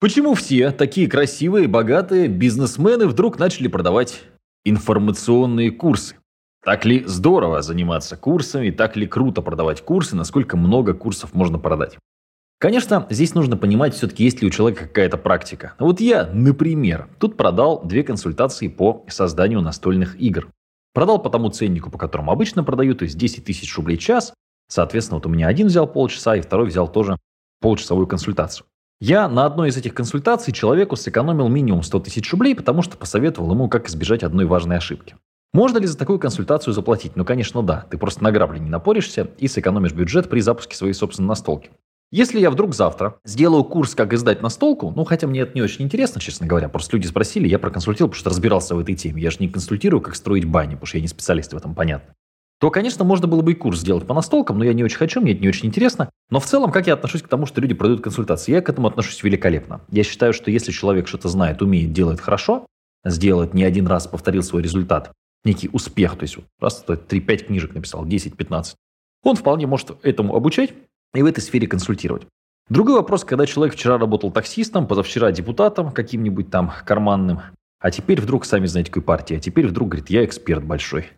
Почему все такие красивые, богатые бизнесмены вдруг начали продавать информационные курсы? Так ли здорово заниматься курсами, так ли круто продавать курсы, насколько много курсов можно продать? Конечно, здесь нужно понимать все-таки, есть ли у человека какая-то практика. Вот я, например, тут продал две консультации по созданию настольных игр. Продал по тому ценнику, по которому обычно продаю, то есть 10 тысяч рублей час. Соответственно, вот у меня один взял полчаса, и второй взял тоже полчасовую консультацию. Я на одной из этих консультаций человеку сэкономил минимум 100 тысяч рублей, потому что посоветовал ему, как избежать одной важной ошибки. Можно ли за такую консультацию заплатить? Ну, конечно, да. Ты просто на грабли не напоришься и сэкономишь бюджет при запуске своей собственной настолки. Если я вдруг завтра сделаю курс, как издать настолку, ну, хотя мне это не очень интересно, честно говоря, просто люди спросили, я проконсультировал, потому что разбирался в этой теме. Я же не консультирую, как строить баню, потому что я не специалист в этом, понятно то, конечно, можно было бы и курс сделать по настолкам, но я не очень хочу, мне это не очень интересно. Но в целом, как я отношусь к тому, что люди продают консультации? Я к этому отношусь великолепно. Я считаю, что если человек что-то знает, умеет, делает хорошо, сделает не один раз, повторил свой результат, некий успех, то есть вот раз 3-5 книжек написал, 10-15, он вполне может этому обучать и в этой сфере консультировать. Другой вопрос, когда человек вчера работал таксистом, позавчера депутатом каким-нибудь там карманным, а теперь вдруг, сами знаете, какой партии, а теперь вдруг говорит, я эксперт большой.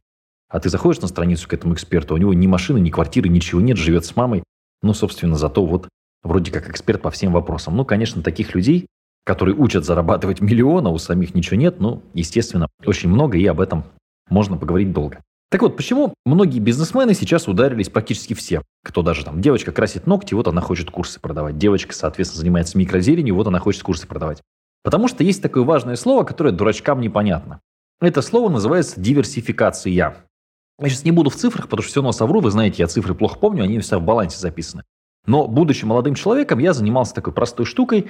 А ты заходишь на страницу к этому эксперту, у него ни машины, ни квартиры, ничего нет, живет с мамой. Ну, собственно, зато вот вроде как эксперт по всем вопросам. Ну, конечно, таких людей, которые учат зарабатывать миллион, а у самих ничего нет, ну, естественно, очень много, и об этом можно поговорить долго. Так вот, почему многие бизнесмены сейчас ударились практически все? Кто даже там, девочка красит ногти, вот она хочет курсы продавать. Девочка, соответственно, занимается микрозеленью, вот она хочет курсы продавать. Потому что есть такое важное слово, которое дурачкам непонятно. Это слово называется диверсификация. Я сейчас не буду в цифрах, потому что все равно совру. Вы знаете, я цифры плохо помню, они все в балансе записаны. Но, будучи молодым человеком, я занимался такой простой штукой,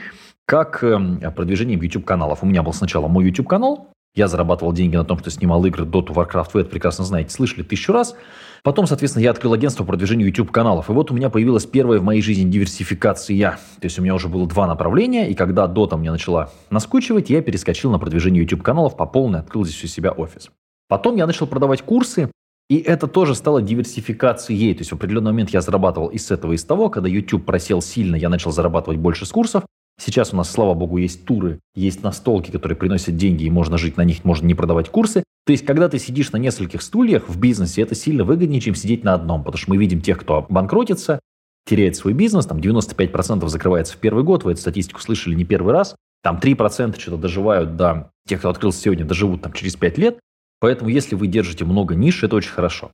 как эм, продвижением YouTube-каналов. У меня был сначала мой YouTube-канал, я зарабатывал деньги на том, что снимал игры Dota, Warcraft, вы это прекрасно знаете, слышали тысячу раз. Потом, соответственно, я открыл агентство по продвижению YouTube-каналов. И вот у меня появилась первая в моей жизни диверсификация. То есть у меня уже было два направления, и когда Dota мне начала наскучивать, я перескочил на продвижение YouTube-каналов по полной, открыл здесь у себя офис. Потом я начал продавать курсы, и это тоже стало диверсификацией. То есть в определенный момент я зарабатывал и с этого, и с того. Когда YouTube просел сильно, я начал зарабатывать больше с курсов. Сейчас у нас, слава богу, есть туры, есть настолки, которые приносят деньги, и можно жить на них, можно не продавать курсы. То есть, когда ты сидишь на нескольких стульях в бизнесе, это сильно выгоднее, чем сидеть на одном, потому что мы видим тех, кто банкротится, теряет свой бизнес, там 95% закрывается в первый год, вы эту статистику слышали не первый раз, там 3% что-то доживают до тех, кто открылся сегодня, доживут там через 5 лет, Поэтому, если вы держите много ниш, это очень хорошо.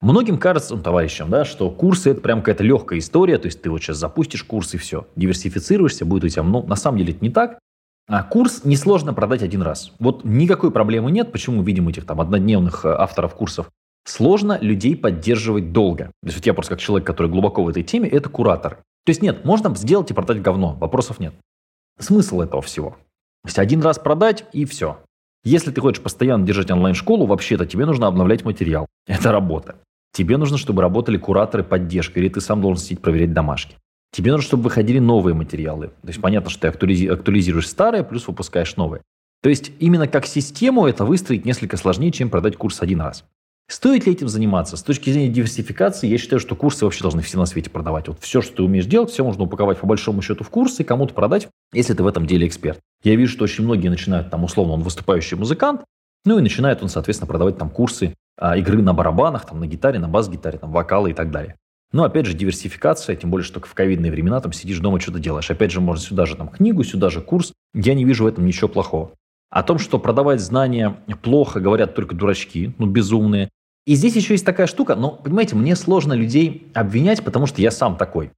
Многим кажется, ну, товарищам, да, что курсы это прям какая-то легкая история, то есть ты вот сейчас запустишь курс и все, диверсифицируешься, будет у тебя, ну, на самом деле это не так. А курс несложно продать один раз. Вот никакой проблемы нет, почему видим этих там однодневных э, авторов курсов. Сложно людей поддерживать долго. То есть вот я просто как человек, который глубоко в этой теме, это куратор. То есть нет, можно сделать и продать говно, вопросов нет. Смысл этого всего. То есть один раз продать и все. Если ты хочешь постоянно держать онлайн-школу, вообще-то тебе нужно обновлять материал. Это работа. Тебе нужно, чтобы работали кураторы поддержки, или ты сам должен сидеть проверять домашки. Тебе нужно, чтобы выходили новые материалы. То есть понятно, что ты актуализируешь старые, плюс выпускаешь новые. То есть именно как систему это выстроить несколько сложнее, чем продать курс один раз. Стоит ли этим заниматься? С точки зрения диверсификации, я считаю, что курсы вообще должны все на свете продавать. Вот все, что ты умеешь делать, все можно упаковать по большому счету в курсы и кому-то продать, если ты в этом деле эксперт. Я вижу, что очень многие начинают, там, условно, он выступающий музыкант, ну и начинает он, соответственно, продавать там курсы а, игры на барабанах, там, на гитаре, на бас-гитаре, там, вокалы и так далее. Но опять же, диверсификация, тем более, что в ковидные времена там сидишь дома, что-то делаешь. Опять же, можно сюда же там книгу, сюда же курс. Я не вижу в этом ничего плохого. О том, что продавать знания плохо, говорят только дурачки, ну, безумные. И здесь еще есть такая штука, но, понимаете, мне сложно людей обвинять, потому что я сам такой.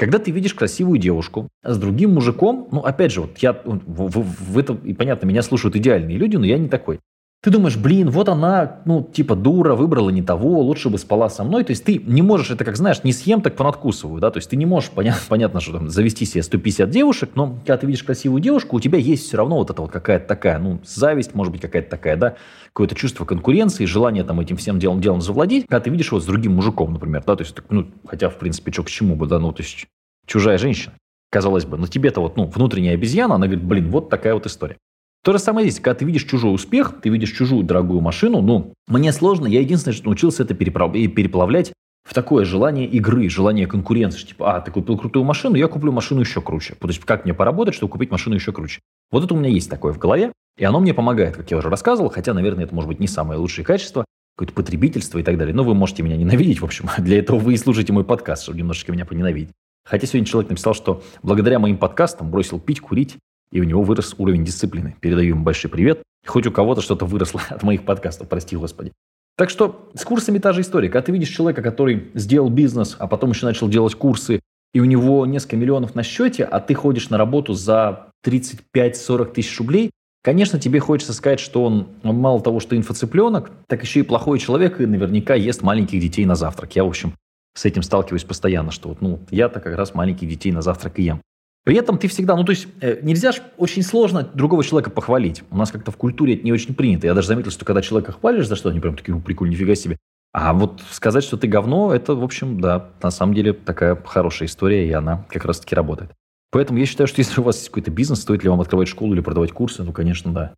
Когда ты видишь красивую девушку с другим мужиком, ну, опять же, вот я, в, в, в это, и понятно, меня слушают идеальные люди, но я не такой. Ты думаешь, блин, вот она, ну, типа, дура, выбрала не того, лучше бы спала со мной. То есть ты не можешь, это как, знаешь, не съем, так понадкусываю, да, то есть ты не можешь, понятно, понятно что там, завести себе 150 девушек, но когда ты видишь красивую девушку, у тебя есть все равно вот это вот какая-то такая, ну, зависть, может быть, какая-то такая, да, какое-то чувство конкуренции, желание там этим всем делом, делом завладеть, когда ты видишь его с другим мужиком, например, да, то есть, ну, хотя, в принципе, что к чему бы, да, ну, то есть, чужая женщина, казалось бы, но тебе-то вот, ну, внутренняя обезьяна, она говорит, блин, вот такая вот история. То же самое здесь, когда ты видишь чужой успех, ты видишь чужую дорогую машину, ну, мне сложно, я единственное, что научился это переплавлять в такое желание игры, желание конкуренции. Типа, а, ты купил крутую машину, я куплю машину еще круче. То есть, как мне поработать, чтобы купить машину еще круче? Вот это у меня есть такое в голове, и оно мне помогает, как я уже рассказывал, хотя, наверное, это может быть не самое лучшее качество, какое-то потребительство и так далее. Но вы можете меня ненавидеть, в общем, для этого вы и слушаете мой подкаст, чтобы немножечко меня поненавидеть. Хотя сегодня человек написал, что благодаря моим подкастам бросил пить, курить, и у него вырос уровень дисциплины. Передаю ему большой привет. Хоть у кого-то что-то выросло от моих подкастов, прости господи. Так что с курсами та же история. Когда ты видишь человека, который сделал бизнес, а потом еще начал делать курсы, и у него несколько миллионов на счете, а ты ходишь на работу за 35-40 тысяч рублей, конечно, тебе хочется сказать, что он мало того, что инфоцыпленок, так еще и плохой человек, и наверняка ест маленьких детей на завтрак. Я, в общем, с этим сталкиваюсь постоянно, что вот, ну, я-то как раз маленьких детей на завтрак и ем. При этом ты всегда, ну то есть э, нельзя же очень сложно другого человека похвалить. У нас как-то в культуре это не очень принято. Я даже заметил, что когда человека хвалишь за что, они прям такие, ну прикольно, нифига себе. А вот сказать, что ты говно, это, в общем, да, на самом деле такая хорошая история, и она как раз-таки работает. Поэтому я считаю, что если у вас есть какой-то бизнес, стоит ли вам открывать школу или продавать курсы, ну, конечно, да.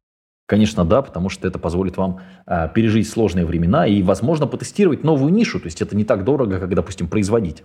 Конечно, да, потому что это позволит вам а, пережить сложные времена и, возможно, потестировать новую нишу. То есть это не так дорого, как, допустим, производить.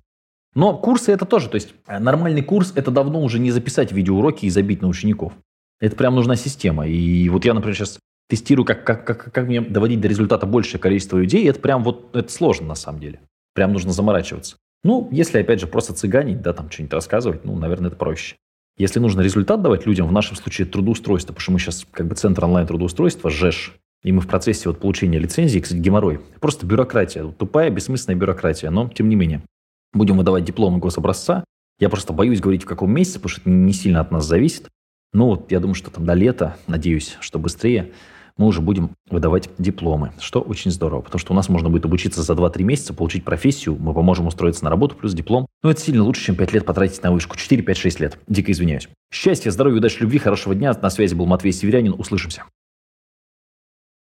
Но курсы это тоже, то есть э, нормальный курс это давно уже не записать видеоуроки и забить на учеников. Это прям нужна система. И вот я, например, сейчас тестирую, как, как, как, как мне доводить до результата большее количество людей. Это прям вот, это сложно на самом деле. Прям нужно заморачиваться. Ну, если, опять же, просто цыганить, да, там что-нибудь рассказывать, ну, наверное, это проще. Если нужно результат давать людям, в нашем случае трудоустройство, потому что мы сейчас как бы центр онлайн-трудоустройства, ЖЭШ, и мы в процессе вот получения лицензии, кстати, геморрой. Просто бюрократия, тупая, бессмысленная бюрократия, но тем не менее будем выдавать дипломы гособразца. Я просто боюсь говорить, в каком месяце, потому что это не сильно от нас зависит. Но вот я думаю, что там до лета, надеюсь, что быстрее, мы уже будем выдавать дипломы, что очень здорово, потому что у нас можно будет обучиться за 2-3 месяца, получить профессию, мы поможем устроиться на работу плюс диплом. Но это сильно лучше, чем 5 лет потратить на вышку. 4, 5, 6 лет. Дико извиняюсь. Счастья, здоровья, удачи, любви, хорошего дня. На связи был Матвей Северянин. Услышимся.